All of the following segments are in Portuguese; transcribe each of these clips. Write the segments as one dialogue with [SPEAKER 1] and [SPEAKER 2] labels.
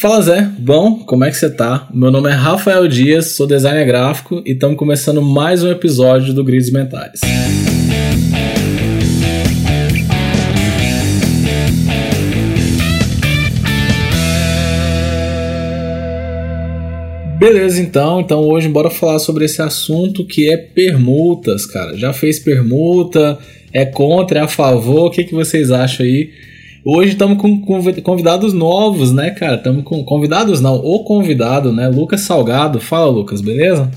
[SPEAKER 1] Fala Zé, bom, como é que você tá? Meu nome é Rafael Dias, sou designer gráfico e estamos começando mais um episódio do Grids Mentais. Beleza, então. Então hoje bora falar sobre esse assunto que é permutas, cara. Já fez permuta? É contra? É a favor? O que, que vocês acham aí? Hoje estamos com convidados novos, né, cara? Estamos com convidados não, o convidado, né? Lucas Salgado. Fala, Lucas, beleza?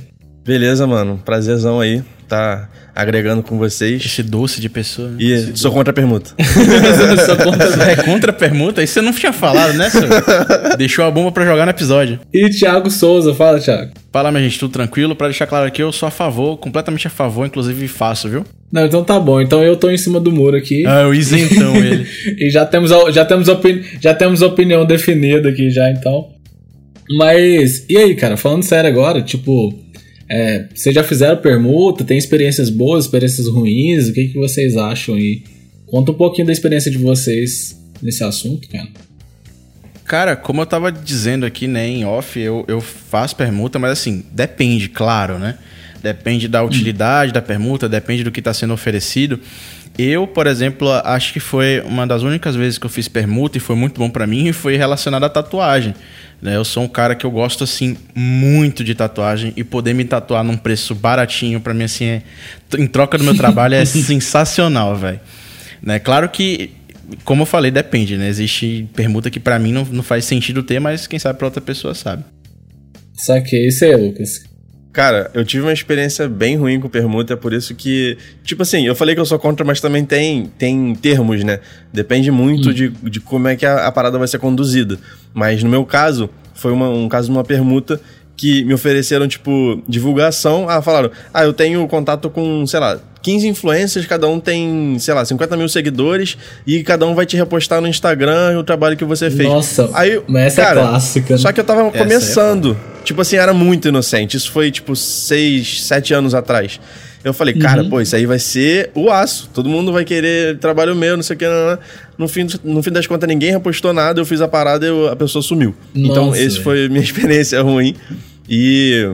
[SPEAKER 2] Beleza, mano. Prazerzão aí. Tá agregando com vocês.
[SPEAKER 3] Esse doce de pessoa.
[SPEAKER 2] Né? E
[SPEAKER 3] Esse
[SPEAKER 2] sou contra a permuta.
[SPEAKER 3] sou contra, é contra a permuta? Isso você não tinha falado, né, senhor? Deixou a bomba para jogar no episódio.
[SPEAKER 1] E Thiago Souza, fala, Thiago.
[SPEAKER 3] Fala, minha gente, tudo tranquilo? Para deixar claro aqui, eu sou a favor, completamente a favor, inclusive faço, viu?
[SPEAKER 1] Não, então tá bom. Então eu tô em cima do muro aqui.
[SPEAKER 3] Ah, o isentão ele.
[SPEAKER 1] e já temos, já, temos já temos opinião definida aqui já, então. Mas, e aí, cara, falando sério agora, tipo, é, vocês já fizeram permuta? Tem experiências boas, experiências ruins? O que, que vocês acham aí? Conta um pouquinho da experiência de vocês nesse assunto, cara.
[SPEAKER 3] Cara, como eu tava dizendo aqui, né, em off, eu, eu faço permuta, mas assim, depende, claro, né? Depende da utilidade hum. da permuta, depende do que está sendo oferecido. Eu, por exemplo, acho que foi uma das únicas vezes que eu fiz permuta e foi muito bom para mim e foi relacionado à tatuagem. Né? Eu sou um cara que eu gosto assim muito de tatuagem e poder me tatuar num preço baratinho para mim assim, é, em troca do meu trabalho é sensacional, velho. Né? Claro que como eu falei, depende, né? Existe permuta que para mim não, não faz sentido ter, mas quem sabe para outra pessoa sabe.
[SPEAKER 1] Saquei, isso aí, Lucas.
[SPEAKER 2] Cara, eu tive uma experiência bem ruim com permuta, é por isso que. Tipo assim, eu falei que eu sou contra, mas também tem, tem termos, né? Depende muito hum. de, de como é que a, a, parada vai ser conduzida. Mas no meu caso, foi uma, um caso de uma permuta que me ofereceram, tipo, divulgação. Ah, falaram, ah, eu tenho contato com, sei lá, 15 influencers, cada um tem, sei lá, 50 mil seguidores e cada um vai te repostar no Instagram o trabalho que você fez.
[SPEAKER 1] Nossa, Aí, mas essa é cara, é clássica. Né?
[SPEAKER 2] Só que eu tava essa é começando. É tipo assim, era muito inocente. Isso foi, tipo, 6, 7 anos atrás. Eu falei, cara, uhum. pô, isso aí vai ser o aço. Todo mundo vai querer trabalho meu, não sei o que. Não, não. No, fim, no fim das contas, ninguém repostou nada. Eu fiz a parada e a pessoa sumiu. Então, Nossa, então, esse foi minha experiência ruim. E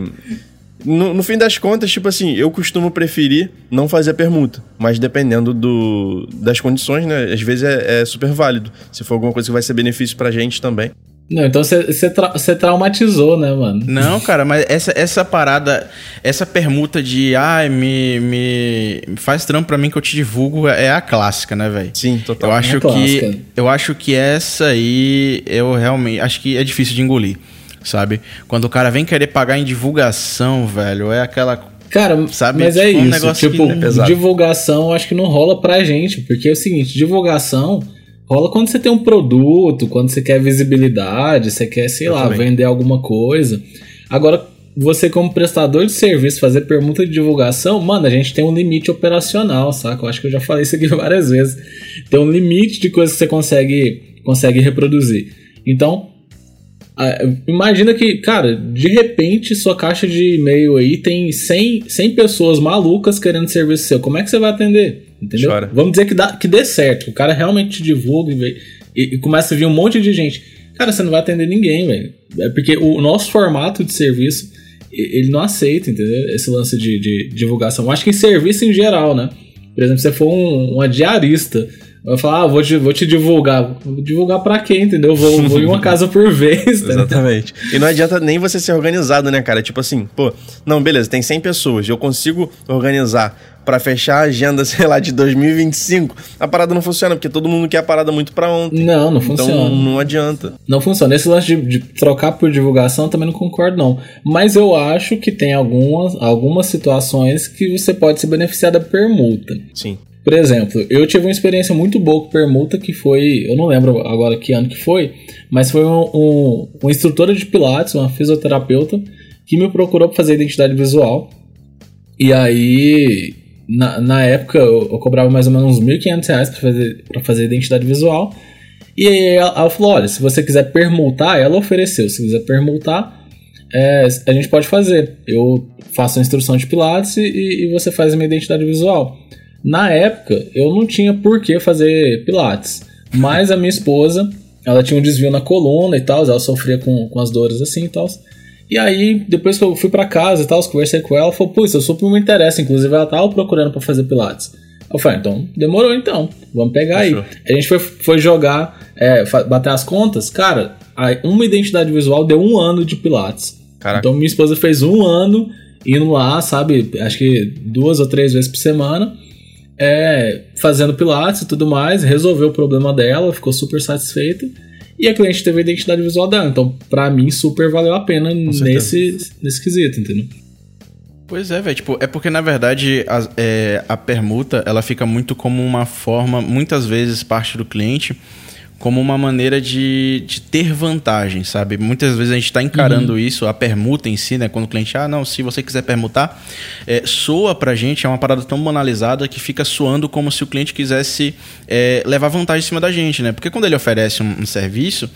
[SPEAKER 2] no, no, fim das contas, tipo assim, eu costumo preferir não fazer permuta. Mas dependendo do, das condições, né? Às vezes é, é super válido. Se for alguma coisa que vai ser benefício pra gente também.
[SPEAKER 1] Não, então você tra traumatizou, né, mano?
[SPEAKER 3] Não, cara, mas essa, essa parada, essa permuta de ai, me, me faz trampo pra mim que eu te divulgo é a clássica, né, velho?
[SPEAKER 2] Sim, total.
[SPEAKER 3] Eu acho é que eu acho que essa aí eu realmente acho que é difícil de engolir sabe? Quando o cara vem querer pagar em divulgação, velho, é aquela
[SPEAKER 1] Cara, sabe? mas é tipo, é um isso. Tipo, é divulgação acho que não rola pra gente, porque é o seguinte, divulgação rola quando você tem um produto, quando você quer visibilidade, você quer, sei Eu lá, também. vender alguma coisa. Agora, você como prestador de serviço fazer permuta de divulgação, mano, a gente tem um limite operacional, saca? Eu acho que eu já falei isso aqui várias vezes. Tem um limite de coisas que você consegue, consegue reproduzir. Então, imagina que, cara, de repente sua caixa de e-mail aí tem 100, 100 pessoas malucas querendo serviço seu. Como é que você vai atender? Entendeu? Chora. Vamos dizer que, dá, que dê certo. O cara realmente te divulga e, e, e começa a vir um monte de gente. Cara, você não vai atender ninguém, velho. É porque o nosso formato de serviço, ele não aceita, entendeu? Esse lance de, de divulgação. Eu acho que em serviço em geral, né? Por exemplo, se você for um, uma diarista Vai falar, ah, vou te, vou te divulgar. Vou divulgar pra quê, entendeu? Vou, vou em uma casa por vez.
[SPEAKER 2] Tá Exatamente. E não adianta nem você ser organizado, né, cara? Tipo assim, pô, não, beleza, tem 100 pessoas, eu consigo organizar para fechar a agenda, sei lá, de 2025. A parada não funciona, porque todo mundo quer a parada muito pra ontem.
[SPEAKER 1] Não, não então, funciona.
[SPEAKER 2] Então não adianta.
[SPEAKER 1] Não funciona. Esse lance de, de trocar por divulgação eu também não concordo, não. Mas eu acho que tem algumas, algumas situações que você pode se beneficiar da permuta.
[SPEAKER 2] Sim.
[SPEAKER 1] Por exemplo, eu tive uma experiência muito boa com permuta que foi, eu não lembro agora que ano que foi, mas foi um, um, uma instrutora de pilates, uma fisioterapeuta, que me procurou para fazer identidade visual. E aí, na, na época, eu, eu, cobrava mais ou menos uns R$ 1.500 para fazer, fazer identidade visual. E aí ela, ela, falou: olha, se você quiser permutar, ela ofereceu, se quiser permutar, é, a gente pode fazer. Eu faço a instrução de pilates e, e você faz a minha identidade visual. Na época, eu não tinha por que fazer pilates, mas a minha esposa ela tinha um desvio na coluna e tal, ela sofria com, com as dores assim e tal. E aí, depois que eu fui para casa e tal, conversei com ela, ela falou, putz, eu super me interessa, inclusive ela tava procurando para fazer pilates. Eu falei, então, demorou então, vamos pegar Fechou. aí. A gente foi, foi jogar, é, bater as contas, cara, uma identidade visual deu um ano de pilates. Caraca. Então minha esposa fez um ano indo lá, sabe, acho que duas ou três vezes por semana, é, fazendo pilates e tudo mais, resolveu o problema dela, ficou super satisfeita. E a cliente teve a identidade visual dela. Então, pra mim, super valeu a pena nesse, nesse quesito, entendeu?
[SPEAKER 3] Pois é, velho. Tipo, é porque, na verdade, a, é, a permuta, ela fica muito como uma forma, muitas vezes, parte do cliente como uma maneira de, de ter vantagem, sabe? Muitas vezes a gente está encarando uhum. isso, a permuta em si, né? Quando o cliente, ah, não, se você quiser permutar, é, soa pra gente, é uma parada tão banalizada que fica soando como se o cliente quisesse é, levar vantagem em cima da gente, né? Porque quando ele oferece um, um serviço,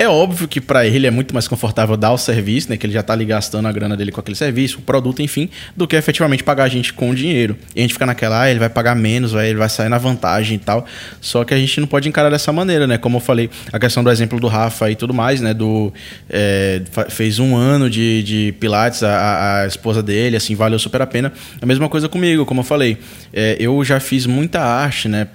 [SPEAKER 3] é óbvio que para ele é muito mais confortável dar o serviço, né? Que ele já tá ali gastando a grana dele com aquele serviço, o produto, enfim, do que efetivamente pagar a gente com dinheiro. E a gente fica naquela, ah, ele vai pagar menos, vai, ele vai sair na vantagem e tal. Só que a gente não pode encarar dessa maneira, né? Como eu falei, a questão do exemplo do Rafa e tudo mais, né? Do. É, fez um ano de, de Pilates, a, a, esposa dele, assim, valeu super a pena. A mesma coisa comigo, como eu falei. É, eu já fiz muita arte, né?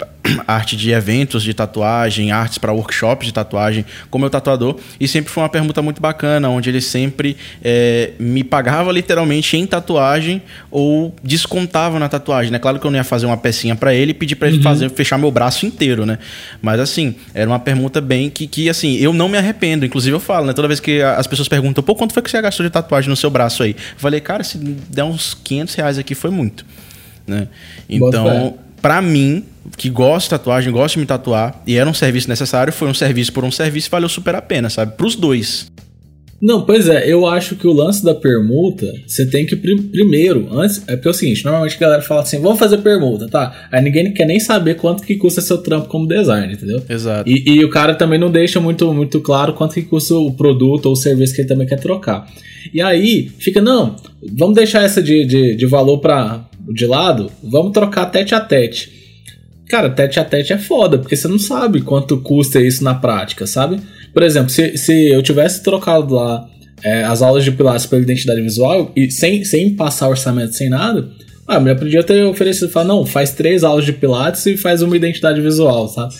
[SPEAKER 3] Arte de eventos de tatuagem, artes para workshops de tatuagem, como eu tatuador tatuador e sempre foi uma permuta muito bacana, onde ele sempre é, me pagava literalmente em tatuagem ou descontava na tatuagem, né? Claro que eu não ia fazer uma pecinha para ele e pedir para ele uhum. fazer, fechar meu braço inteiro, né? Mas assim, era uma permuta bem que, que assim, eu não me arrependo. Inclusive eu falo, né? Toda vez que as pessoas perguntam, pô, quanto foi que você gastou de tatuagem no seu braço aí? Eu falei, cara, se der uns 500 reais aqui foi muito, né? Então, para mim, que gosta de tatuagem, gosta de me tatuar, e era um serviço necessário, foi um serviço por um serviço e valeu super a pena, sabe? Pros dois.
[SPEAKER 1] Não, pois é, eu acho que o lance da permuta, você tem que primeiro, antes, é porque é o seguinte, normalmente a galera fala assim, vamos fazer permuta, tá? Aí ninguém quer nem saber quanto que custa seu trampo como designer, entendeu?
[SPEAKER 3] Exato.
[SPEAKER 1] E, e, o cara também não deixa muito, muito claro quanto que custa o produto ou o serviço que ele também quer trocar. E aí, fica, não, vamos deixar essa de, de, de valor pra, de lado, vamos trocar tete a tete. Cara, tete a tete é foda, porque você não sabe quanto custa isso na prática, sabe? Por exemplo, se, se eu tivesse trocado lá é, as aulas de Pilates pela identidade visual e sem, sem passar orçamento, sem nada, ah, eu podia ter oferecido, falar, não, faz três aulas de Pilates e faz uma identidade visual, sabe?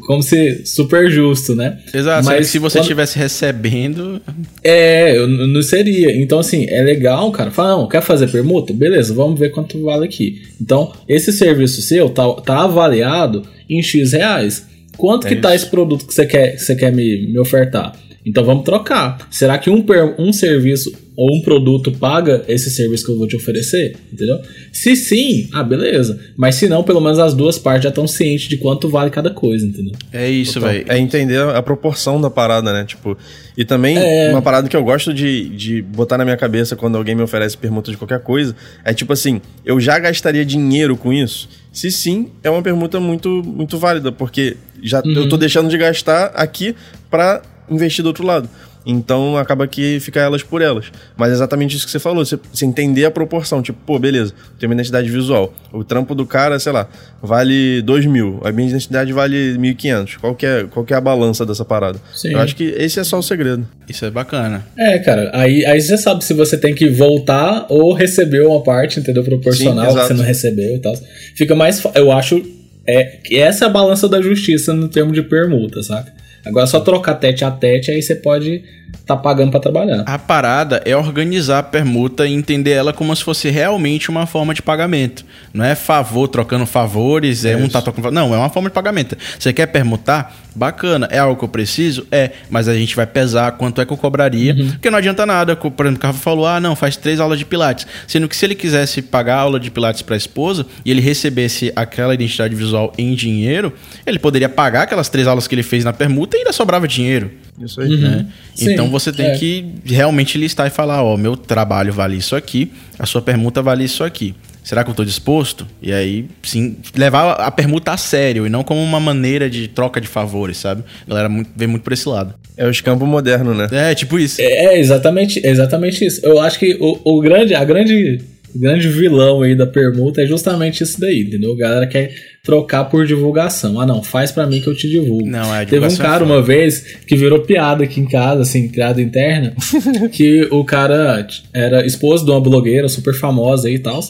[SPEAKER 1] Como se super justo, né?
[SPEAKER 3] Exato, mas se você estivesse quando... recebendo.
[SPEAKER 1] É, eu não seria. Então, assim, é legal, cara. Fala, não, quer fazer permuta? Beleza, vamos ver quanto vale aqui. Então, esse serviço seu tá, tá avaliado em X reais. Quanto é que tá isso. tá esse produto que você quer, que você quer me, me ofertar? Então vamos trocar. Será que um, um serviço ou um produto paga esse serviço que eu vou te oferecer? Entendeu? Se sim, ah, beleza. Mas se não, pelo menos as duas partes já estão cientes de quanto vale cada coisa, entendeu?
[SPEAKER 3] É isso, velho.
[SPEAKER 2] É entender a proporção da parada, né? Tipo, e também é... uma parada que eu gosto de, de botar na minha cabeça quando alguém me oferece permuta de qualquer coisa é tipo assim, eu já gastaria dinheiro com isso? Se sim, é uma permuta muito, muito válida, porque já uhum. eu tô deixando de gastar aqui para investir do outro lado. Então acaba que fica elas por elas. Mas é exatamente isso que você falou, você, você, entender a proporção. Tipo, pô, beleza, tem uma identidade visual. O trampo do cara, sei lá, vale 2 mil. A minha identidade vale 1.500. Qual que é, qual que é a balança dessa parada? Sim. Eu acho que esse é só o segredo.
[SPEAKER 3] Isso é bacana.
[SPEAKER 1] É, cara, aí, aí você sabe se você tem que voltar ou receber uma parte, entendeu? Proporcional Sim, que você não recebeu e tal. Fica mais. Eu acho. É, que essa é a balança da justiça no termo de permuta, saca? Agora é só trocar tete a tete, aí você pode tá pagando para trabalhar.
[SPEAKER 3] A parada é organizar a permuta e entender ela como se fosse realmente uma forma de pagamento. Não é favor trocando favores, é, é um tá trocando Não, é uma forma de pagamento. Você quer permutar? Bacana. É algo que eu preciso? É. Mas a gente vai pesar quanto é que eu cobraria. Uhum. Porque não adianta nada. Por exemplo, o Rafa falou: ah, não, faz três aulas de Pilates. Sendo que se ele quisesse pagar a aula de Pilates para a esposa e ele recebesse aquela identidade visual em dinheiro, ele poderia pagar aquelas três aulas que ele fez na permuta e ainda sobrava dinheiro.
[SPEAKER 2] Isso aí. Né?
[SPEAKER 3] Uhum. Então você tem é. que realmente listar e falar: ó, meu trabalho vale isso aqui, a sua permuta vale isso aqui. Será que eu estou disposto? E aí, sim, levar a permuta a sério e não como uma maneira de troca de favores, sabe? A galera muito, vê muito por esse lado.
[SPEAKER 2] É o escampo moderno, né?
[SPEAKER 3] É, tipo isso.
[SPEAKER 1] É, exatamente, exatamente isso. Eu acho que o, o grande, a grande o grande vilão aí da permuta é justamente isso daí, entendeu? A galera quer trocar por divulgação. Ah, não, faz para mim que eu te divulgo. Não, é Teve um cara é uma vez que virou piada aqui em casa, assim, piada interna, que o cara era esposo de uma blogueira super famosa aí e tal.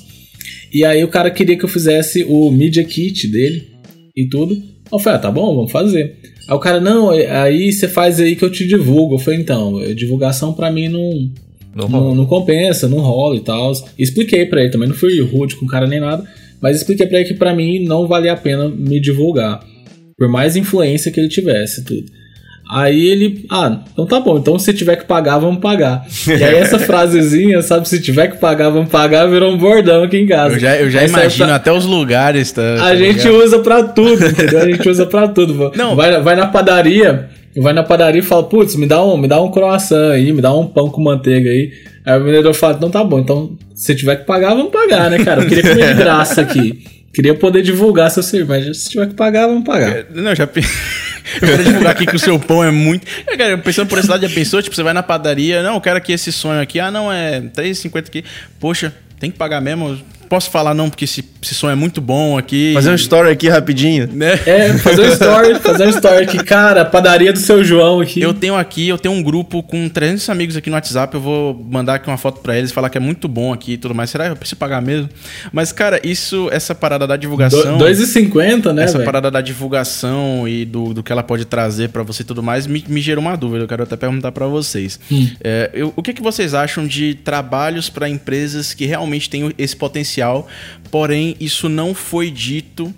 [SPEAKER 1] E aí o cara queria que eu fizesse o Media Kit dele e tudo. Eu falei, ah, tá bom, vamos fazer. Aí o cara, não, aí você faz aí que eu te divulgo. Eu falei, então, divulgação para mim não, não, não, não, compensa, não rola e tal. Expliquei para ele também, não fui rude com o cara nem nada, mas expliquei para ele que para mim não valia a pena me divulgar. Por mais influência que ele tivesse, tudo. Aí ele, ah, então tá bom, então se tiver que pagar, vamos pagar. E aí essa frasezinha, sabe, se tiver que pagar, vamos pagar, virou um bordão aqui em casa.
[SPEAKER 3] Eu já, eu já imagino até os lugares, tá?
[SPEAKER 1] A tá gente ligado? usa pra tudo, entendeu? A gente usa pra tudo. Não. Vai, vai na padaria, vai na padaria e fala, putz, me dá um, me dá um croissant aí, me dá um pão com manteiga aí. Aí o vendedor fala, então tá bom, então se tiver que pagar, vamos pagar, né, cara? Eu queria comer de graça aqui. Queria poder divulgar seu serviço, mas se tiver que pagar, vamos pagar.
[SPEAKER 3] Não, já Eu quero divulgar aqui que o seu pão é muito. Eu quero, pensando por esse lado, já pensou? Tipo, você vai na padaria, não, eu quero aqui esse sonho aqui. Ah, não, é 3,50 aqui. Poxa, tem que pagar mesmo posso falar não, porque esse, esse som é muito bom aqui.
[SPEAKER 2] Fazer um story aqui rapidinho.
[SPEAKER 1] Né? É, fazer um story, fazer um story aqui. Cara, padaria do seu João aqui.
[SPEAKER 3] Eu tenho aqui, eu tenho um grupo com 300 amigos aqui no WhatsApp, eu vou mandar aqui uma foto para eles, falar que é muito bom aqui e tudo mais. Será que eu preciso pagar mesmo? Mas, cara, isso, essa parada da divulgação...
[SPEAKER 1] 2,50, né,
[SPEAKER 3] Essa véio? parada da divulgação e do, do que ela pode trazer para você e tudo mais, me, me gerou uma dúvida. Eu quero até perguntar para vocês. Hum. É, eu, o que, que vocês acham de trabalhos para empresas que realmente têm esse potencial porém isso não foi dito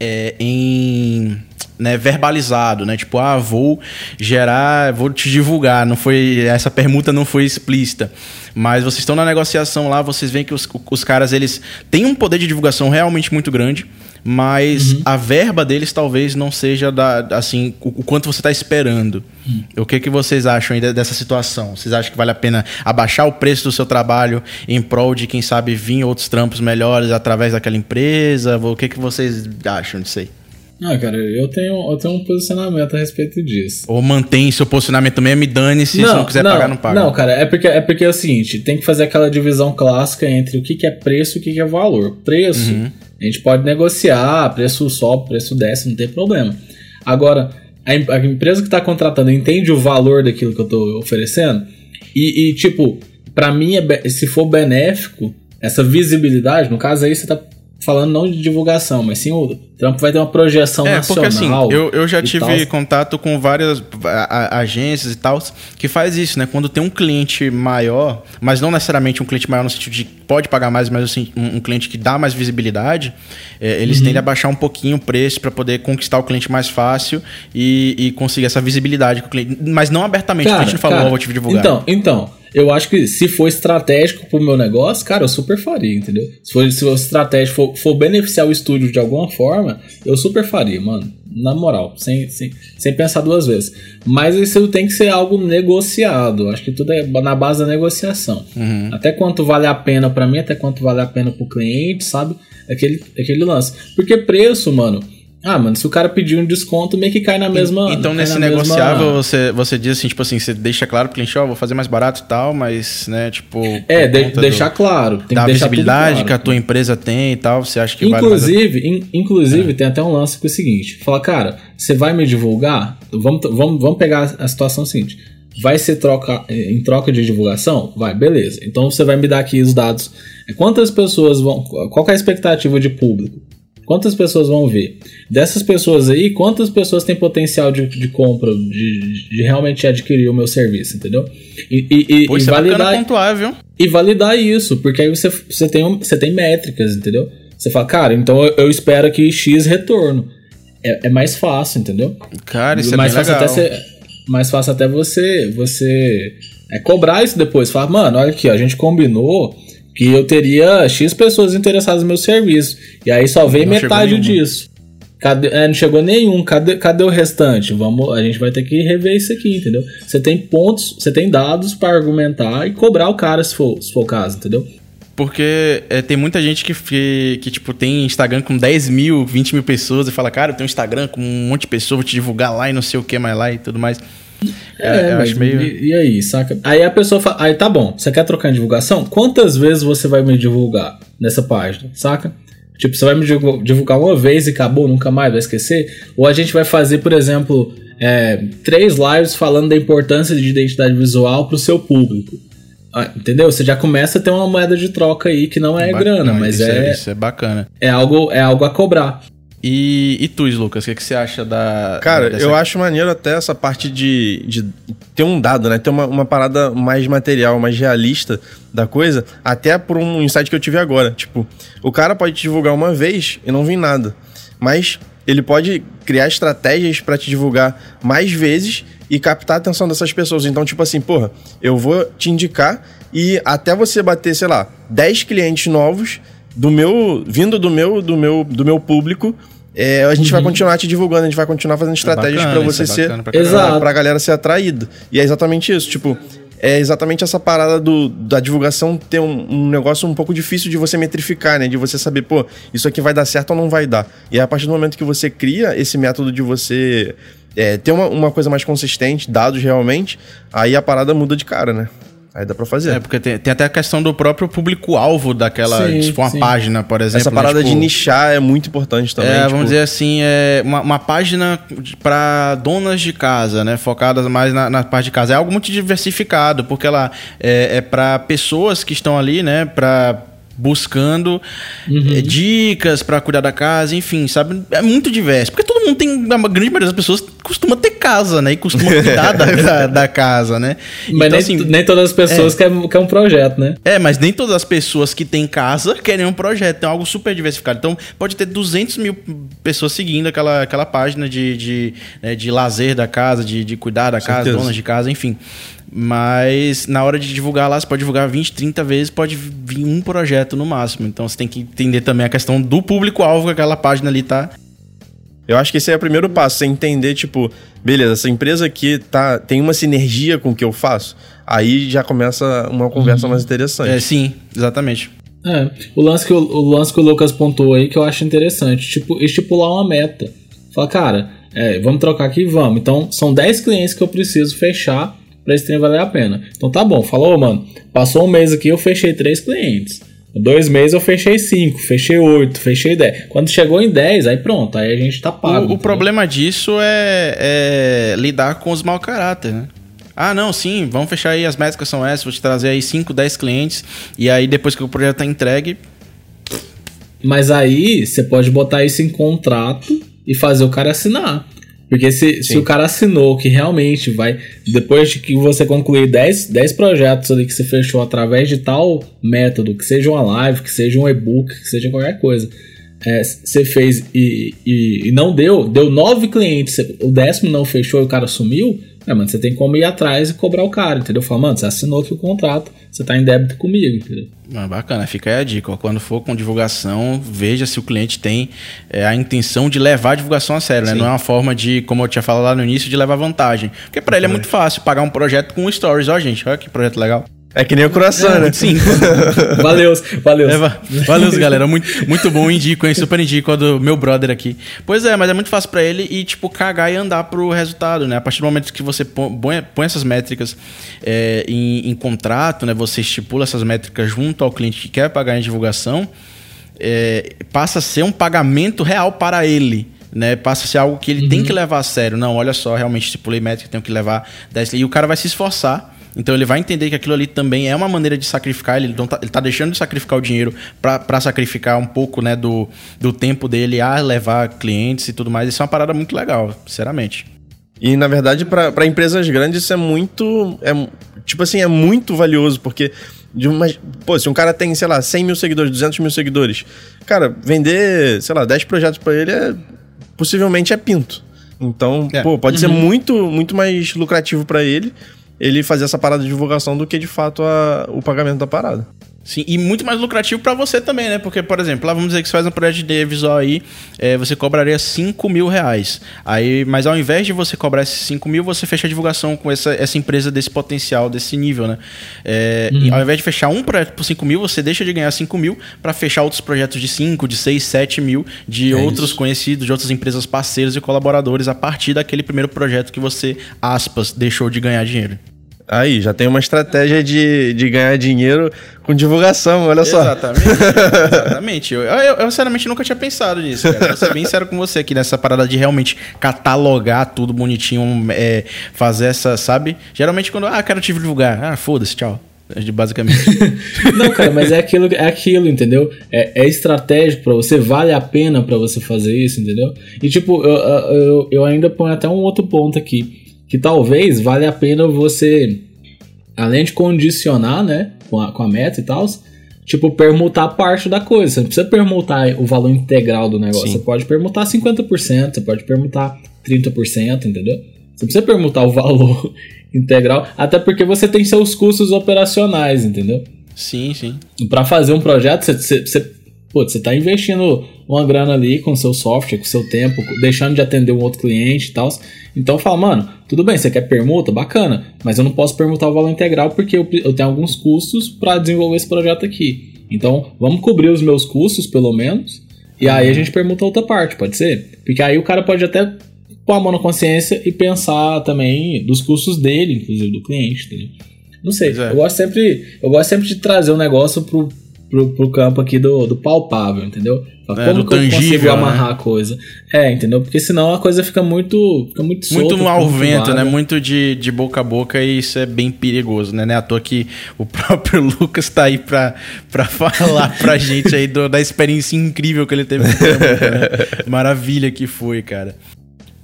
[SPEAKER 3] é, em né, verbalizado, né? Tipo, ah, vou gerar, vou te divulgar. Não foi essa permuta não foi explícita, mas vocês estão na negociação lá, vocês veem que os, os caras eles têm um poder de divulgação realmente muito grande mas uhum. a verba deles talvez não seja da, assim o, quanto você está esperando. Uhum. O que, que vocês acham aí dessa situação? Vocês acham que vale a pena abaixar o preço do seu trabalho em prol de, quem sabe, vir outros trampos melhores através daquela empresa? O que, que vocês acham disso aí?
[SPEAKER 1] Ah, cara, eu tenho, eu tenho um posicionamento a respeito disso.
[SPEAKER 3] Ou mantém seu posicionamento também, me dane se não, não quiser não, pagar, não paga.
[SPEAKER 1] Não, cara, é porque, é porque é o seguinte, tem que fazer aquela divisão clássica entre o que, que é preço e o que, que é valor. Preço uhum. A gente pode negociar, preço sobe, preço desce, não tem problema. Agora, a, a empresa que está contratando entende o valor daquilo que eu estou oferecendo e, e tipo, para mim, é, se for benéfico, essa visibilidade, no caso aí você está falando não de divulgação, mas sim o Trump vai ter uma projeção é, nacional. Porque assim,
[SPEAKER 3] eu, eu já tive tal. contato com várias a, agências e tal que faz isso, né? Quando tem um cliente maior, mas não necessariamente um cliente maior no sentido de pode pagar mais, mas assim, um, um cliente que dá mais visibilidade, é, eles uhum. tendem a baixar um pouquinho o preço para poder conquistar o cliente mais fácil e, e, conseguir essa visibilidade com o cliente. Mas não abertamente, cara, o cliente não falou, oh, vou te divulgar.
[SPEAKER 1] Então, então, eu acho que se for estratégico pro meu negócio, cara, eu super faria, entendeu? Se for, se for estratégico, for, for beneficiar o estúdio de alguma forma, eu super faria, mano. Na moral, sem, sem, sem pensar duas vezes. Mas isso tem que ser algo negociado. Acho que tudo é na base da negociação. Uhum. Até quanto vale a pena para mim, até quanto vale a pena pro cliente, sabe? Aquele, aquele lance. Porque preço, mano ah, mano, se o cara pedir um desconto, meio que cai na mesma.
[SPEAKER 3] Então, nesse negociável, mesma... você, você diz assim, tipo assim, você deixa claro pro cliente, ó, oh, vou fazer mais barato e tal, mas, né, tipo.
[SPEAKER 1] É, de, deixar do, claro.
[SPEAKER 3] Tem da que visibilidade claro. que a tua empresa tem e tal, você acha que
[SPEAKER 1] inclusive, vale in, Inclusive, é. tem até um lance com o seguinte: fala, cara, você vai me divulgar? Vamos, vamos, vamos pegar a situação seguinte. Vai ser troca em troca de divulgação? Vai, beleza. Então você vai me dar aqui os dados. Quantas pessoas vão. Qual é a expectativa de público? Quantas pessoas vão ver? Dessas pessoas aí, quantas pessoas têm potencial de, de compra, de, de realmente adquirir o meu serviço, entendeu?
[SPEAKER 3] E, e, Pô, e é validar. Pontuar, viu?
[SPEAKER 1] E validar isso, porque aí você, você, tem, você tem métricas, entendeu? Você fala, cara, então eu, eu espero que X retorno. É, é, mais fácil, entendeu?
[SPEAKER 3] Cara, isso é mais é fácil legal.
[SPEAKER 1] até mais fácil até você você é cobrar isso depois. Falar, mano, olha aqui, ó, a gente combinou que eu teria X pessoas interessadas no meu serviço. E aí só veio não metade disso. Cadê, é, não chegou nenhum. Cadê, cadê o restante? Vamos, a gente vai ter que rever isso aqui, entendeu? Você tem pontos, você tem dados para argumentar e cobrar o cara se for, se for o caso, entendeu?
[SPEAKER 3] Porque é, tem muita gente que, que, que, tipo, tem Instagram com 10 mil, 20 mil pessoas e fala, cara, eu tenho Instagram com um monte de pessoas, vou te divulgar lá e não sei o que mais lá e tudo mais.
[SPEAKER 1] É, é meio. E, e, aí, saca? Aí a pessoa fala, aí tá bom, você quer trocar em divulgação? Quantas vezes você vai me divulgar nessa página, saca? Tipo, você vai me divulgar uma vez e acabou, nunca mais vai esquecer? Ou a gente vai fazer, por exemplo, é, três lives falando da importância de identidade visual para o seu público. Ah, entendeu? Você já começa a ter uma moeda de troca aí que não é bacana, grana, mas é,
[SPEAKER 3] é, Isso é bacana.
[SPEAKER 1] É algo, é algo a cobrar.
[SPEAKER 3] E, e tu, Lucas, o que, que você acha da.
[SPEAKER 2] Cara, dessa... eu acho maneiro até essa parte de, de ter um dado, né? Ter uma, uma parada mais material, mais realista da coisa, até por um insight que eu tive agora. Tipo, o cara pode divulgar uma vez e não vir nada. Mas ele pode criar estratégias para te divulgar mais vezes e captar a atenção dessas pessoas. Então, tipo assim, porra, eu vou te indicar e até você bater, sei lá, 10 clientes novos do meu vindo do meu do meu do meu público é, a gente uhum. vai continuar te divulgando, a gente vai continuar fazendo é estratégias é para você é ser. Exato. pra galera ser atraída. E é exatamente isso. Tipo, é exatamente essa parada do, da divulgação ter um, um, negócio um pouco difícil de você metrificar, né? De você saber, pô, isso aqui vai dar certo ou não vai dar. E a partir do momento que você cria esse método de você é, ter uma, uma coisa mais consistente, dados realmente, aí a parada muda de cara, né? Aí dá pra fazer.
[SPEAKER 3] É, porque tem, tem até a questão do próprio público-alvo daquela. Sim, tipo, uma sim. página, por exemplo.
[SPEAKER 2] Essa parada né? tipo, de nichar é muito importante também.
[SPEAKER 3] É, tipo... vamos dizer assim, é uma, uma página para donas de casa, né? Focadas mais na, na, parte de casa. É algo muito diversificado, porque ela é, é para pessoas que estão ali, né? Pra buscando uhum. é, dicas para cuidar da casa, enfim, sabe? É muito diverso. Porque todo mundo tem, a grande maioria das pessoas costuma ter casa, né? E costuma cuidar da, da, da, casa, né?
[SPEAKER 1] Mas então, nem, assim, nem todas as pessoas é, querem, querem um projeto, né?
[SPEAKER 3] É, mas nem todas as pessoas que têm casa querem um projeto. Tem algo super diversificado. Então, pode ter 200 mil pessoas seguindo aquela, aquela página de, de, né, de lazer da casa, de, de cuidar da casa, donas de casa, enfim. Mas na hora de divulgar lá, você pode divulgar 20, 30 vezes, pode vir um projeto no máximo. Então você tem que entender também a questão do público-alvo que aquela página ali tá.
[SPEAKER 2] Eu acho que esse é o primeiro passo, você entender, tipo, beleza, essa empresa aqui tá, tem uma sinergia com o que eu faço. Aí já começa uma conversa uhum. mais interessante.
[SPEAKER 3] É, sim, exatamente.
[SPEAKER 1] É, o lance, que o, o lance que o Lucas pontuou aí que eu acho interessante, tipo, estipular uma meta. Fala, cara, é, vamos trocar aqui? Vamos. Então, são 10 clientes que eu preciso fechar para esse trem valer a pena. Então tá bom, falou, mano. Passou um mês aqui, eu fechei três clientes. Dois meses eu fechei cinco, fechei oito, fechei dez. Quando chegou em dez, aí pronto, aí a gente tá pago.
[SPEAKER 3] O, problema disso é, é, lidar com os mau caráter, né? Ah, não, sim, vamos fechar aí, as métricas são essas, vou te trazer aí 5, 10 clientes, e aí depois que o projeto tá entregue.
[SPEAKER 1] Mas aí você pode botar isso em contrato e fazer o cara assinar. Porque se, se o cara assinou que realmente vai. Depois de que você concluir 10, 10 projetos ali que você fechou através de tal método, que seja uma live, que seja um e-book, que seja qualquer coisa. É, você fez e, e, e, não deu, deu nove clientes, o décimo não fechou e o cara sumiu, é, mano, você tem como ir atrás e cobrar o cara, entendeu? Fala, mano, você assinou aqui o contrato, você tá em débito comigo, entendeu?
[SPEAKER 3] Ah, bacana, fica aí a dica. Ó. Quando for com divulgação, veja se o cliente tem é, a intenção de levar a divulgação a sério, né? Não é uma forma de, como eu tinha falado lá no início, de levar vantagem. Porque para ele é muito fácil pagar um projeto com stories. Ó, gente, olha que projeto legal.
[SPEAKER 2] É que nem o coração, é, né?
[SPEAKER 1] Sim. valeu, valeu. É,
[SPEAKER 3] valeu, galera. Muito, muito bom, indico, hein? Super indico a do meu brother aqui. Pois é, mas é muito fácil para ele e, tipo, cagar e andar pro resultado, né? A partir do momento que você põe, põe essas métricas é, em, em, contrato, né? Você estipula essas métricas junto ao cliente que quer pagar em divulgação, é, passa a ser um pagamento real para ele. Né, passa a ser algo que ele uhum. tem que levar a sério. Não, olha só, realmente estipulei métrica, tenho que levar 10. E o cara vai se esforçar então ele vai entender que aquilo ali também é uma maneira de sacrificar, ele, tá, ele tá deixando de sacrificar o dinheiro para sacrificar um pouco né, do, do tempo dele a levar clientes e tudo mais. Isso é uma parada muito legal, sinceramente.
[SPEAKER 2] E na verdade, para empresas grandes, isso é muito. É, tipo assim, é muito valioso, porque. De uma, pô, se um cara tem, sei lá, 100 mil seguidores, 200 mil seguidores, cara, vender, sei lá, 10 projetos para ele é. Possivelmente é pinto. Então, é. pô, pode uhum. ser muito, muito mais lucrativo para ele ele fazer essa parada de divulgação do que de fato a, o pagamento da parada.
[SPEAKER 3] Sim, e muito mais lucrativo para você também, né? Porque, por exemplo, lá vamos dizer que você faz um projeto de visual aí, é, você cobraria 5 mil reais. Aí, mas ao invés de você cobrar esses 5 mil, você fecha a divulgação com essa, essa empresa desse potencial, desse nível, né? É, uhum. Ao invés de fechar um projeto por 5 mil, você deixa de ganhar 5 mil para fechar outros projetos de 5, de 6, 7 mil, de é outros isso. conhecidos, de outras empresas parceiras e colaboradores a partir daquele primeiro projeto que você, aspas, deixou de ganhar dinheiro.
[SPEAKER 2] Aí, já tem uma estratégia de, de ganhar dinheiro com divulgação, olha só.
[SPEAKER 3] Exatamente. exatamente. Eu, eu, eu, sinceramente, nunca tinha pensado nisso, cara. Vou ser bem sério com você aqui nessa parada de realmente catalogar tudo bonitinho, é, fazer essa, sabe? Geralmente quando, ah, quero te divulgar. Ah, foda-se, tchau. Basicamente.
[SPEAKER 1] Não, cara, mas é aquilo, é aquilo, entendeu? É, é estratégico para você, vale a pena para você fazer isso, entendeu? E tipo, eu, eu, eu ainda ponho até um outro ponto aqui que talvez vale a pena você, além de condicionar, né, com a, com a meta e tal, tipo, permutar parte da coisa. Você não precisa permutar o valor integral do negócio. Sim. Você pode permutar 50%, você pode permutar 30%, entendeu? Você precisa permutar o valor integral, até porque você tem seus custos operacionais, entendeu?
[SPEAKER 3] Sim, sim.
[SPEAKER 1] Para fazer um projeto, você, você, você, pô, você tá investindo uma grana ali com seu software, com seu tempo, deixando de atender um outro cliente e tal. Então fala, mano, tudo bem, você quer permuta? Bacana, mas eu não posso permutar o valor integral porque eu, eu tenho alguns custos para desenvolver esse projeto aqui. Então vamos cobrir os meus custos, pelo menos, e aí a gente permuta outra parte, pode ser? Porque aí o cara pode até pôr a mão na consciência e pensar também dos custos dele, inclusive do cliente, entendeu? Não sei, é. eu gosto sempre, eu gosto sempre de trazer um negócio pro, pro, pro campo aqui do, do palpável, entendeu?
[SPEAKER 3] É, Como que tangível, eu consigo
[SPEAKER 1] né? amarrar a coisa? É, entendeu? Porque senão a coisa fica muito fica muito solta,
[SPEAKER 3] Muito ao vento, né? Muito de, de boca a boca e isso é bem perigoso, né? Não é à toa que o próprio Lucas tá aí pra, pra falar pra gente aí do, da experiência incrível que ele teve. Né? Maravilha que foi, cara.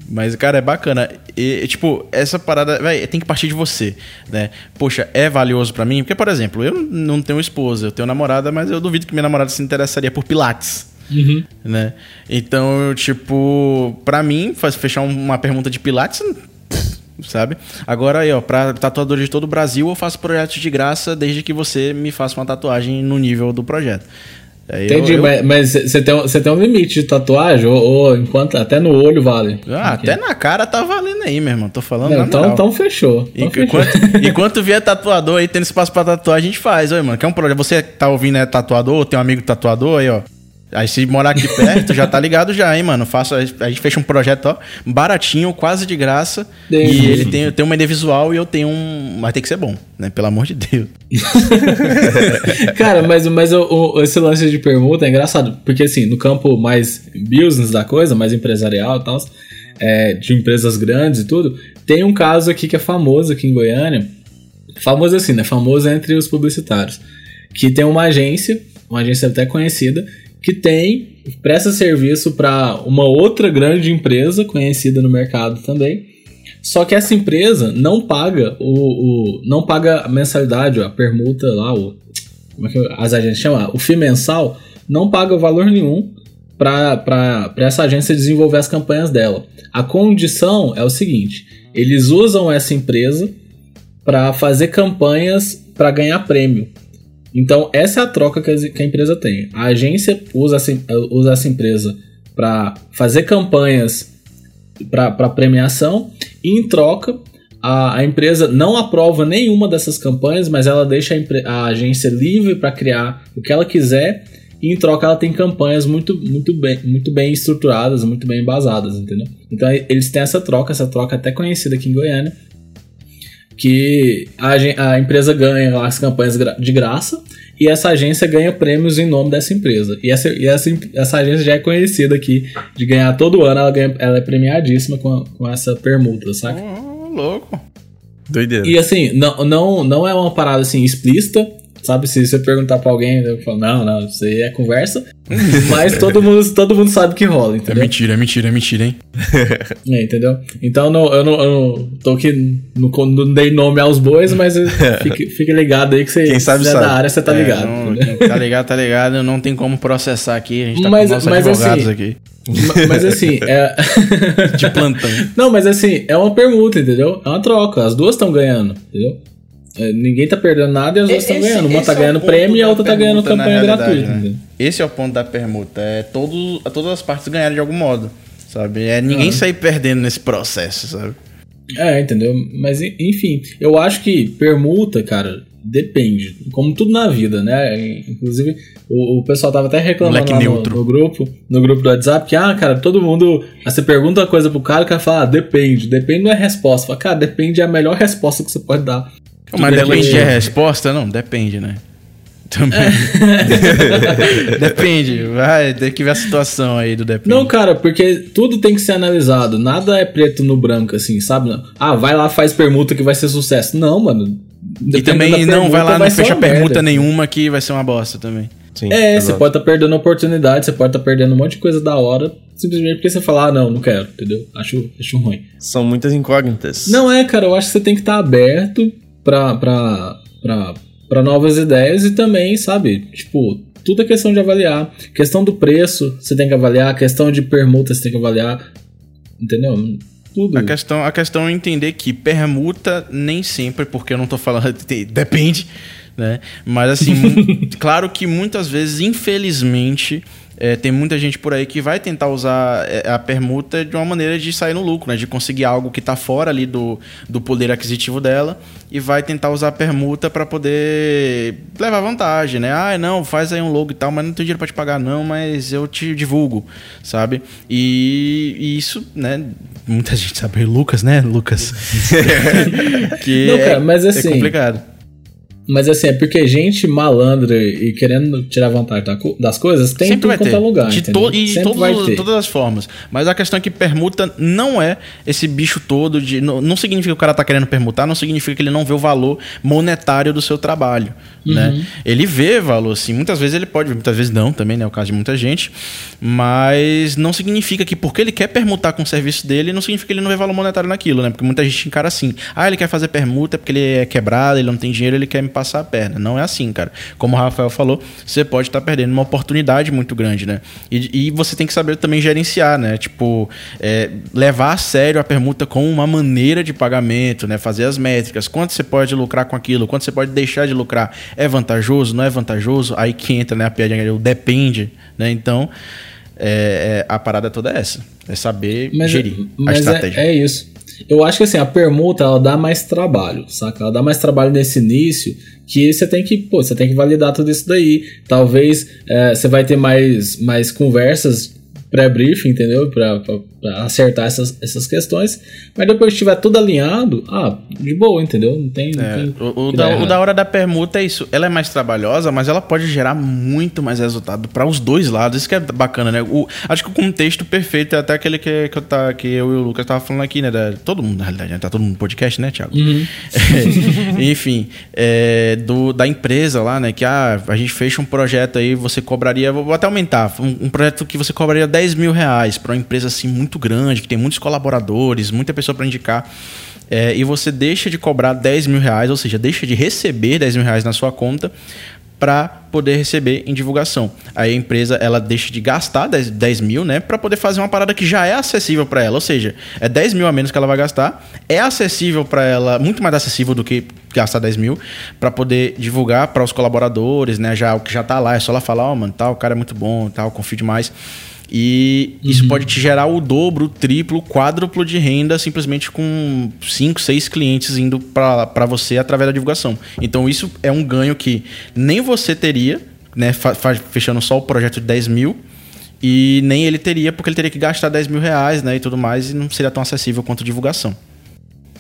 [SPEAKER 3] Mas, cara, é bacana. E, tipo, essa parada, tem que partir de você, né? Poxa, é valioso para mim? Porque, por exemplo, eu não tenho esposa, eu tenho namorada, mas eu duvido que minha namorada se interessaria por pilates. Uhum. Né? Então, tipo, pra mim, fechar uma pergunta de pilates, sabe? Agora aí, ó, pra tatuadores de todo o Brasil, eu faço projetos de graça desde que você me faça uma tatuagem no nível do projeto.
[SPEAKER 1] Aí Entendi, eu, eu... mas você tem, você tem um limite de tatuagem? Ou, ou, enquanto até no olho vale?
[SPEAKER 3] Ah, até na cara tá valendo aí, meu irmão. Tô falando
[SPEAKER 1] Não, então, então fechou.
[SPEAKER 3] Então enquanto, fechou. enquanto vier tatuador aí, tendo espaço pra tatuar, a gente faz. Oi, mano, quer um projeto? Você tá ouvindo é tatuador, tem um amigo tatuador aí, ó. Aí se morar aqui perto, já tá ligado já, hein, mano. Faço, a gente fecha um projeto, ó, baratinho, quase de graça. E ele tem, tem uma ideia visual e eu tenho um. Mas tem que ser bom, né? Pelo amor de Deus.
[SPEAKER 1] Cara, mas, mas o, o, esse lance de permuta é engraçado. Porque assim, no campo mais business da coisa, mais empresarial e tal, é, de empresas grandes e tudo, tem um caso aqui que é famoso aqui em Goiânia. Famoso assim, né? Famoso entre os publicitários. Que tem uma agência, uma agência até conhecida, que tem presta serviço para uma outra grande empresa conhecida no mercado também. Só que essa empresa não paga o, o não paga a mensalidade, a permuta lá, o, como é que as agências chamam? O FII mensal não paga valor nenhum para essa agência desenvolver as campanhas dela. A condição é o seguinte: eles usam essa empresa para fazer campanhas para ganhar prêmio. Então, essa é a troca que a empresa tem. A agência usa essa, usa essa empresa para fazer campanhas para premiação e, em troca, a, a, empresa não aprova nenhuma dessas campanhas, mas ela deixa a, a agência livre para criar o que ela quiser e em troca ela tem campanhas muito, muito, bem, muito bem estruturadas, muito bem embasadas, entendeu? Então eles têm essa troca, essa troca até conhecida aqui em Goiânia, que a, a empresa ganha as campanhas de graça e essa agência ganha prêmios em nome dessa empresa. E essa, e essa, essa agência já é conhecida aqui de ganhar todo ano, ela, ganha, ela é premiadíssima com, com essa permuta, saca?
[SPEAKER 3] Oh, louco.
[SPEAKER 1] Doideira. E assim, não, não, não é uma parada assim explícita, Sabe, se você perguntar pra alguém, eu falo, não, não, isso aí é conversa. mas todo mundo, todo mundo sabe que rola, entendeu?
[SPEAKER 3] É mentira, é mentira, é mentira, hein?
[SPEAKER 1] é, entendeu? Então não, eu, não, eu não tô aqui, não, não dei nome aos bois, mas fique, fique ligado aí que você,
[SPEAKER 2] Quem sabe,
[SPEAKER 1] se
[SPEAKER 2] sabe.
[SPEAKER 1] da área, você tá é, ligado.
[SPEAKER 3] Não, tá ligado, tá ligado. Não tem como processar aqui, a gente tá mas, com nossos mas, advogados
[SPEAKER 1] assim,
[SPEAKER 3] aqui.
[SPEAKER 1] Mas assim, é.
[SPEAKER 3] De plantão.
[SPEAKER 1] Não, mas assim, é uma permuta, entendeu? É uma troca. As duas estão ganhando, entendeu? É, ninguém tá perdendo nada e as duas estão ganhando. Uma tá é ganhando prêmio e a outra tá ganhando campanha gratuita. Né?
[SPEAKER 3] Esse é o ponto da permuta. É todo, todas as partes ganharem de algum modo. Sabe? É ninguém sair perdendo nesse processo, sabe?
[SPEAKER 1] É, entendeu? Mas enfim, eu acho que permuta, cara, depende. Como tudo na vida, né? Inclusive, o, o pessoal tava até reclamando lá no, no, grupo, no grupo do WhatsApp, que, ah, cara, todo mundo. Você pergunta uma coisa pro cara, o cara fala, ah, depende. Depende não é resposta. Fala, cara, depende é a melhor resposta que você pode dar.
[SPEAKER 3] Mas depende é resposta? Não, depende, né? Também. É. depende, vai, tem que ver a situação aí do depende.
[SPEAKER 1] Não, cara, porque tudo tem que ser analisado. Nada é preto no branco, assim, sabe? Ah, vai lá, faz permuta que vai ser sucesso. Não, mano.
[SPEAKER 3] E também não vai lá, não fecha permuta merda. nenhuma que vai ser uma bosta também.
[SPEAKER 1] Sim, é, você pode estar tá perdendo oportunidade, você pode estar tá perdendo um monte de coisa da hora, simplesmente porque você fala, ah, não, não quero, entendeu? Acho, acho ruim.
[SPEAKER 2] São muitas incógnitas.
[SPEAKER 1] Não é, cara, eu acho que você tem que estar tá aberto pra, pra novas ideias e também, sabe, tipo, tudo é questão de avaliar. Questão do preço, você tem que avaliar. Questão de permuta, você tem que avaliar. Entendeu?
[SPEAKER 3] Tudo. A questão, a questão é entender que permuta nem sempre, porque eu não tô falando. Depende né? Mas assim, claro que muitas vezes, infelizmente, é, tem muita gente por aí que vai tentar usar é, a permuta de uma maneira de sair no lucro, né? De conseguir algo que está fora ali do, do poder aquisitivo dela e vai tentar usar a permuta para poder levar vantagem, né? Ah, não, faz aí um logo e tal, mas não tenho dinheiro para te pagar não, mas eu te divulgo, sabe? E, e isso, né? Muita gente sabe, Lucas, né, Lucas? que não, cara, mas é, assim, é complicado.
[SPEAKER 1] Mas assim, é porque gente malandra e querendo tirar vantagem das coisas tem Sempre tudo quanto é lugar.
[SPEAKER 3] De to e de todos, todas as formas. Mas a questão é que permuta não é esse bicho todo de. Não, não significa que o cara tá querendo permutar, não significa que ele não vê o valor monetário do seu trabalho. Né? Uhum. Né? Ele vê valor, assim. Muitas vezes ele pode muitas vezes não, também, né? É o caso de muita gente. Mas não significa que porque ele quer permutar com o serviço dele, não significa que ele não vê valor monetário naquilo, né? Porque muita gente encara assim. Ah, ele quer fazer permuta porque ele é quebrado, ele não tem dinheiro, ele quer passar a perna. Não é assim, cara. Como o Rafael falou, você pode estar tá perdendo uma oportunidade muito grande, né? E, e, você tem que saber também gerenciar, né? Tipo, é, levar a sério a permuta com uma maneira de pagamento, né? Fazer as métricas. Quanto você pode lucrar com aquilo? Quanto você pode deixar de lucrar? É vantajoso? Não é vantajoso? Aí que entra, né? A piadinha, depende, né? Então, é, é, a parada toda é essa. É saber mas, gerir
[SPEAKER 1] mas a estratégia. É, é isso. Eu acho que assim, a permuta ela dá mais trabalho, saca? Ela dá mais trabalho nesse início que você tem que, pô, você tem que validar tudo isso daí. Talvez é, você vai ter mais, mais conversas pré-briefing, entendeu? Para acertar essas, essas questões. Mas depois que estiver tudo alinhado, ah, de boa, entendeu? Não tem. Não
[SPEAKER 3] é, tem o, o, da, o, da, hora da permuta é isso. Ela é mais trabalhosa, mas ela pode gerar muito mais resultado para os dois lados. Isso que é bacana, né? O, acho que o contexto perfeito é até aquele que, que, eu, tá, que eu e o Lucas tava falando aqui, né? Da, todo mundo, na realidade, né? tá todo mundo no podcast, né, Thiago? Uhum. É, enfim, é, do, da empresa lá, né? Que ah, a gente fecha um projeto aí, você cobraria, vou até aumentar, um, um projeto que você cobraria 10 10 mil reais para uma empresa assim muito grande, que tem muitos colaboradores, muita pessoa para indicar, é, e você deixa de cobrar 10 mil reais, ou seja, deixa de receber 10 mil reais na sua conta para poder receber em divulgação. Aí a empresa ela deixa de gastar 10, 10 mil, né, para poder fazer uma parada que já é acessível para ela, ou seja, é 10 mil a menos que ela vai gastar, é acessível para ela, muito mais acessível do que gastar 10 mil, para poder divulgar para os colaboradores, né, já o que já tá lá, é só ela falar, ó, oh, mano, tal, o cara é muito bom, tal, confio demais. E uhum. isso pode te gerar o dobro, o triplo, o quádruplo de renda simplesmente com 5, 6 clientes indo para você através da divulgação. Então isso é um ganho que nem você teria, né, fechando só o projeto de 10 mil, e nem ele teria, porque ele teria que gastar 10 mil reais né, e tudo mais, e não seria tão acessível quanto divulgação.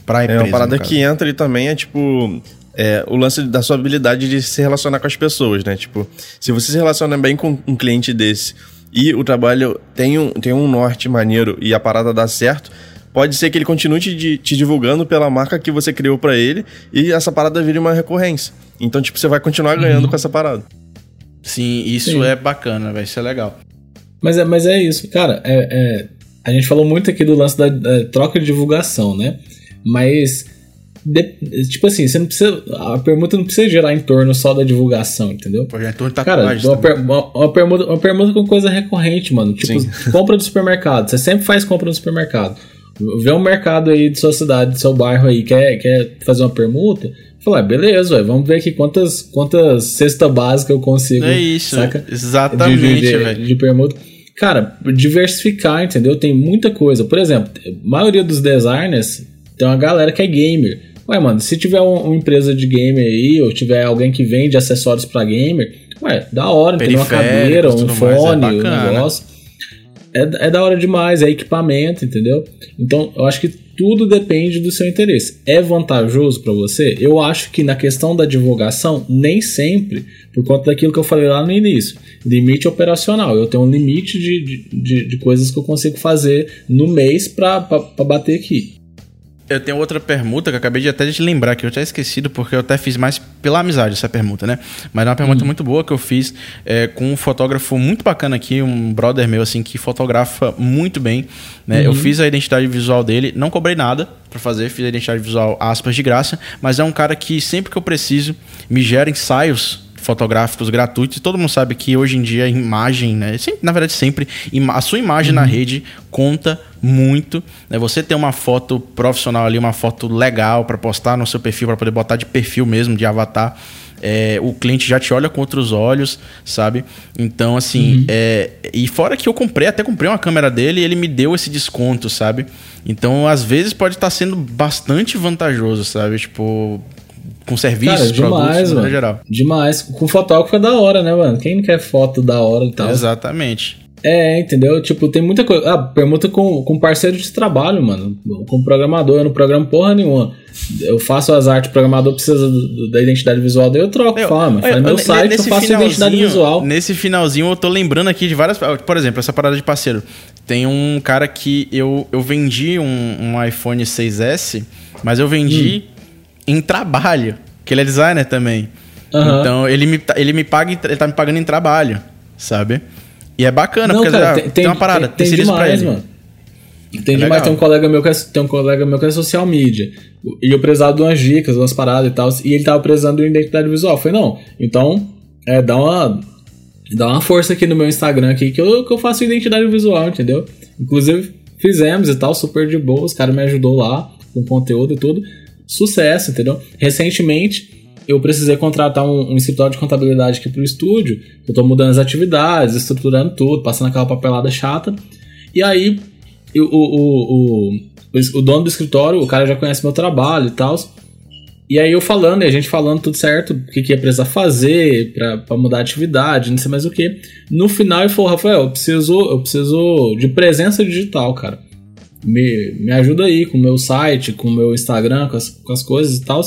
[SPEAKER 2] Pra empresa, é uma parada que entra e também é tipo. É, o lance da sua habilidade de se relacionar com as pessoas, né? Tipo, se você se relaciona bem com um cliente desse e o trabalho tem um, tem um norte maneiro e a parada dá certo, pode ser que ele continue te, te divulgando pela marca que você criou para ele e essa parada vire uma recorrência. Então, tipo, você vai continuar ganhando uhum. com essa parada.
[SPEAKER 3] Sim, isso Sim. é bacana, vai ser legal.
[SPEAKER 1] Mas é, mas é isso, cara. É, é, a gente falou muito aqui do lance da, da troca de divulgação, né? Mas de, tipo assim, você não precisa. A permuta não precisa gerar em torno só da divulgação, entendeu? É Cara, uma, per, uma, uma, permuta, uma permuta com coisa recorrente, mano. Tipo, Sim. compra do supermercado. Você sempre faz compra no supermercado. Vê um mercado aí de sua cidade, do seu bairro aí, quer, quer fazer uma permuta, Falar, beleza, véio, vamos ver aqui quantas, quantas cesta básica eu consigo.
[SPEAKER 3] É isso, saca? exatamente,
[SPEAKER 1] de, de, de, de permuta. Cara, diversificar, entendeu? Tem muita coisa. Por exemplo, a maioria dos designers tem uma galera que é gamer. Ué, mano, se tiver um, uma empresa de gamer aí, ou tiver alguém que vende acessórios para gamer, ué, da hora, tem uma cadeira, um fone, é um negócio. É, é da hora demais, é equipamento, entendeu? Então, eu acho que tudo depende do seu interesse. É vantajoso para você? Eu acho que na questão da divulgação, nem sempre, por conta daquilo que eu falei lá no início. Limite operacional. Eu tenho um limite de, de, de coisas que eu consigo fazer no mês para bater aqui.
[SPEAKER 3] Eu tenho outra permuta que eu acabei de até de lembrar, que eu tinha esquecido, porque eu até fiz mais pela amizade essa permuta, né? Mas é uma permuta hum. muito boa que eu fiz é, com um fotógrafo muito bacana aqui, um brother meu, assim, que fotografa muito bem. Né? Uhum. Eu fiz a identidade visual dele, não cobrei nada para fazer, fiz a identidade visual aspas de graça, mas é um cara que sempre que eu preciso me gera ensaios fotográficos gratuitos. Todo mundo sabe que hoje em dia a imagem, né? Sempre, na verdade, sempre a sua imagem uhum. na rede conta muito. Né? Você ter uma foto profissional ali, uma foto legal para postar no seu perfil, para poder botar de perfil mesmo, de avatar. É, o cliente já te olha com outros olhos, sabe? Então, assim, uhum. é, e fora que eu comprei, até comprei uma câmera dele e ele me deu esse desconto, sabe? Então, às vezes pode estar tá sendo bastante vantajoso, sabe? Tipo, com serviços, Cara,
[SPEAKER 1] demais, produtos, mano. geral. Demais. Com fotógrafo é da hora, né, mano? Quem não quer foto da hora e tal?
[SPEAKER 3] Exatamente.
[SPEAKER 1] É, entendeu? Tipo, tem muita coisa. Ah, permuta com, com parceiro de trabalho, mano. Com programador, eu não programo porra nenhuma. Eu faço as artes, o programador precisa do, da identidade visual, daí eu troco, eu, fala, mano. meu site, eu faço identidade visual.
[SPEAKER 3] Nesse finalzinho, eu tô lembrando aqui de várias. Por exemplo, essa parada de parceiro. Tem um cara que eu, eu vendi um, um iPhone 6S, mas eu vendi. Hum em trabalho, que ele é designer também. Uhum. Então ele me, ele me paga, ele tá me pagando em trabalho, sabe? E é bacana, Não, porque cara, tem, tem, uma parada, tem, tem demais, pra ele. Mano.
[SPEAKER 1] Tem é demais, tem um colega meu que é, tem um colega meu que é social media. E eu precisava de umas dicas, umas paradas e tal. E ele tava precisando de identidade visual. Eu falei, não, então é, dá uma. Dá uma força aqui no meu Instagram aqui que eu, que eu faço identidade visual, entendeu? Inclusive, fizemos e tal, super de boa. Os caras me ajudou lá com conteúdo e tudo sucesso, entendeu? Recentemente, eu precisei contratar um, um escritório de contabilidade aqui pro estúdio. Eu tô mudando as atividades, estruturando tudo, passando aquela papelada chata. E aí, eu, o, o, o, o, dono do escritório, o cara já conhece meu trabalho e tal. E aí eu falando, e a gente falando tudo certo, o que, que ia precisar fazer para mudar a atividade, não sei mais o que. No final ele falou, Rafael, eu preciso, eu preciso de presença digital, cara me, me ajuda aí com o meu site, com o meu Instagram, com as, com as coisas e tal.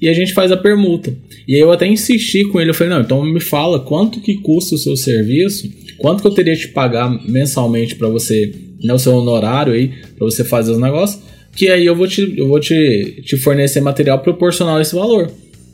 [SPEAKER 1] E a gente faz a permuta. E aí eu até insisti com ele, eu falei, não, então me fala quanto que custa o seu serviço, quanto que eu teria que pagar mensalmente para você, né, o seu honorário aí, para você fazer os negócios, que aí eu vou te, eu vou te, te fornecer material proporcional a esse valor.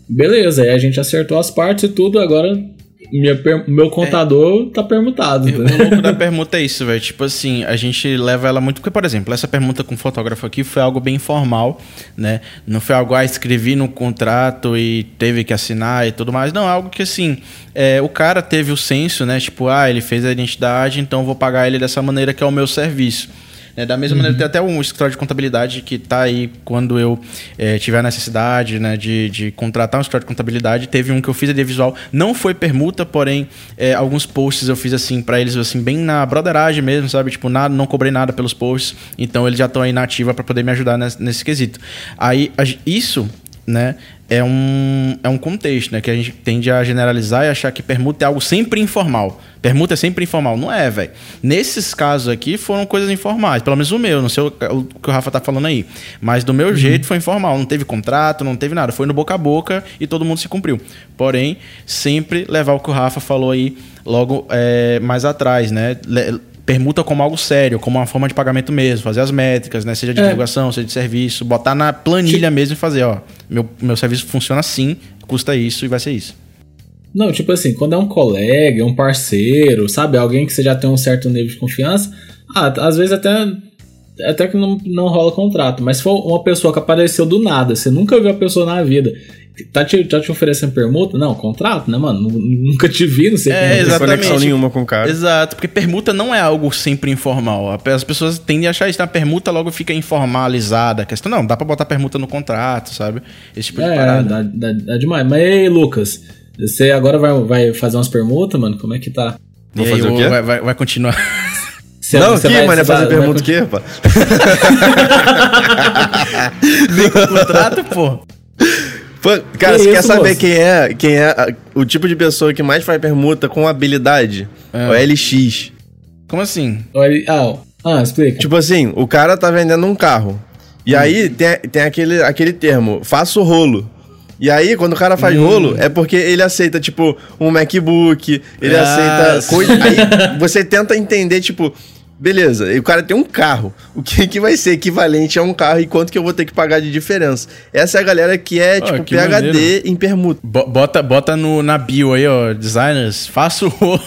[SPEAKER 1] Beleza, aí a gente acertou as partes e tudo, agora minha, meu contador é. tá permutado.
[SPEAKER 3] O louco da permuta é isso, velho. Tipo assim, a gente leva ela muito. Porque, por exemplo, essa permuta com fotógrafo aqui foi algo bem informal, né? Não foi algo, ah, escrevi no contrato e teve que assinar e tudo mais. Não, é algo que assim, é, o cara teve o senso, né? Tipo, ah, ele fez a identidade, então vou pagar ele dessa maneira que é o meu serviço. É, da mesma uhum. maneira, tem até um escritório de contabilidade que está aí quando eu é, tiver necessidade né, de, de contratar um escritório de contabilidade. Teve um que eu fiz a visual, não foi permuta, porém, é, alguns posts eu fiz assim para eles, assim, bem na broderagem mesmo, sabe? Tipo, nada, não cobrei nada pelos posts, então eles já estão aí na ativa para poder me ajudar nesse, nesse quesito. Aí, isso né, é um, é um contexto, né? Que a gente tende a generalizar e achar que permuta é algo sempre informal. Permuta é sempre informal. Não é, velho. Nesses casos aqui foram coisas informais. Pelo menos o meu, não sei o, o que o Rafa tá falando aí. Mas do meu uhum. jeito foi informal. Não teve contrato, não teve nada. Foi no boca a boca e todo mundo se cumpriu. Porém, sempre levar o que o Rafa falou aí logo é, mais atrás, né? Le permuta como algo sério, como uma forma de pagamento mesmo, fazer as métricas, né? Seja de é. divulgação, seja de serviço, botar na planilha mesmo e fazer, ó, meu, meu serviço funciona assim, custa isso e vai ser isso.
[SPEAKER 1] Não, tipo assim, quando é um colega, um parceiro, sabe? Alguém que você já tem um certo nível de confiança, ah, às vezes até, até que não, não rola contrato. Mas se for uma pessoa que apareceu do nada, você nunca viu a pessoa na vida, Tá te, tá te oferecendo permuta? Não, contrato, né, mano? Nunca te vi, não sei
[SPEAKER 3] é, quem. Exatamente. Não tem conexão nenhuma com o cara. Exato, porque permuta não é algo sempre informal. As pessoas tendem a achar isso, a permuta logo fica informalizada. A questão, não, dá pra botar permuta no contrato, sabe?
[SPEAKER 1] Esse tipo é, de parada. Dá, dá, dá demais. Mas ei, Lucas, você agora vai, vai fazer umas permutas, mano? Como é que tá?
[SPEAKER 3] Vou fazer aí, o quê? Vai, vai, vai continuar.
[SPEAKER 2] Você, não, você que, vai, mano, é fazer vai, pergunta o quê, pá?
[SPEAKER 3] Nem contrato,
[SPEAKER 2] pô. Cara, que você isso, quer saber moço? quem é, quem é o tipo de pessoa que mais faz permuta com habilidade? É. O LX.
[SPEAKER 3] Como assim?
[SPEAKER 1] Ah, ah, explica.
[SPEAKER 2] Tipo assim, o cara tá vendendo um carro. E hum. aí tem, tem aquele, aquele termo, faço rolo. E aí, quando o cara faz hum. rolo, é porque ele aceita, tipo, um MacBook, ele ah, aceita coisa. Aí você tenta entender, tipo, Beleza, e o cara tem um carro. O que, que vai ser equivalente a um carro e quanto que eu vou ter que pagar de diferença? Essa é a galera que é, oh, tipo, que PHD maneiro. em permuta.
[SPEAKER 3] Bota, bota no, na bio aí, ó, designers, faço rolo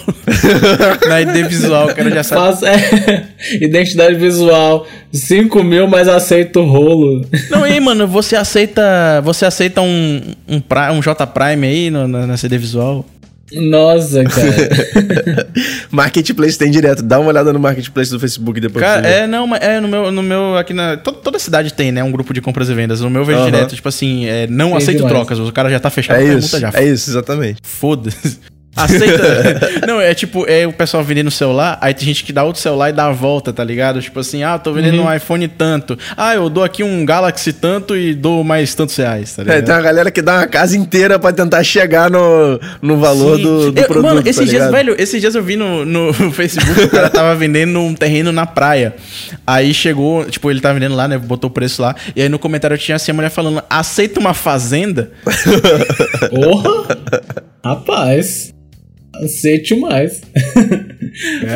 [SPEAKER 3] na ID visual, o cara já sabe. Faço,
[SPEAKER 1] é, identidade visual, 5 mil, mas aceito rolo.
[SPEAKER 3] Não, e mano, você aceita, você aceita um, um, um J Prime aí no, na, na CD visual?
[SPEAKER 1] Nossa, cara.
[SPEAKER 2] Marketplace tem direto. Dá uma olhada no Marketplace do Facebook depois.
[SPEAKER 3] Cara, é, não, é no meu, no meu aqui na. Toda, toda cidade tem, né? Um grupo de compras e vendas. No meu vejo uhum. direto, tipo assim, é, não aceito demais. trocas. O cara já tá fechado
[SPEAKER 2] é isso, já. É isso, exatamente.
[SPEAKER 3] Foda-se. Aceita. não, é tipo, é o pessoal vendendo celular, aí tem gente que dá outro celular e dá a volta, tá ligado? Tipo assim, ah, tô vendendo uhum. um iPhone tanto. Ah, eu dou aqui um Galaxy tanto e dou mais tantos reais, tá
[SPEAKER 2] ligado? É, tem uma galera que dá uma casa inteira para tentar chegar no, no valor do, do eu, produto. Mano,
[SPEAKER 3] esses tá dias, velho, esses dias eu vi no, no Facebook, o cara tava vendendo um terreno na praia. Aí chegou, tipo, ele tava vendendo lá, né? Botou o preço lá. E aí no comentário tinha assim a mulher falando: aceita uma fazenda?
[SPEAKER 1] Porra! Rapaz. Aceite mais.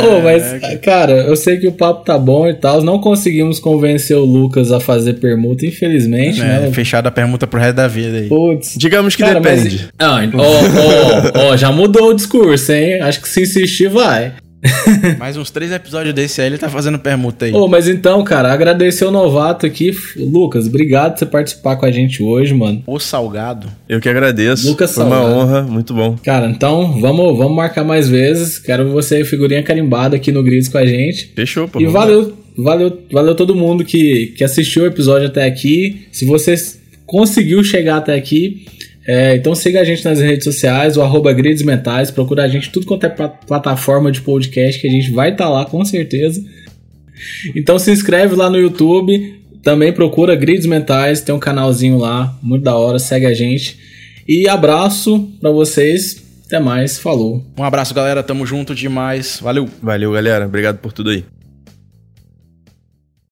[SPEAKER 1] oh, mas, cara, eu sei que o papo tá bom e tal. Não conseguimos convencer o Lucas a fazer permuta, infelizmente, é,
[SPEAKER 3] né? Fechado a permuta pro resto da vida aí.
[SPEAKER 2] Putz. Digamos que cara, depende.
[SPEAKER 1] Mas... Ah, ó, ó, ó, já mudou o discurso, hein? Acho que se insistir, vai.
[SPEAKER 3] Mais uns três episódios desse aí, ele tá fazendo permuta aí.
[SPEAKER 1] Ô, oh, mas então, cara, agradecer o novato aqui. Lucas, obrigado por você participar com a gente hoje, mano.
[SPEAKER 3] O Salgado.
[SPEAKER 2] Eu que agradeço. Lucas Foi Salgado. uma honra, muito bom.
[SPEAKER 1] Cara, então, vamos, vamos marcar mais vezes. Quero você figurinha carimbada aqui no Grids com a gente.
[SPEAKER 2] Fechou, pô.
[SPEAKER 1] E valeu, valeu, valeu todo mundo que, que assistiu o episódio até aqui. Se você conseguiu chegar até aqui, é, então siga a gente nas redes sociais, o arroba Grids Mentais, procura a gente tudo quanto é plataforma de podcast que a gente vai estar tá lá com certeza. Então se inscreve lá no YouTube, também procura Grids Mentais, tem um canalzinho lá, muito da hora, segue a gente. E abraço para vocês, até mais, falou.
[SPEAKER 3] Um abraço galera, tamo junto demais, valeu.
[SPEAKER 2] Valeu galera, obrigado por tudo aí.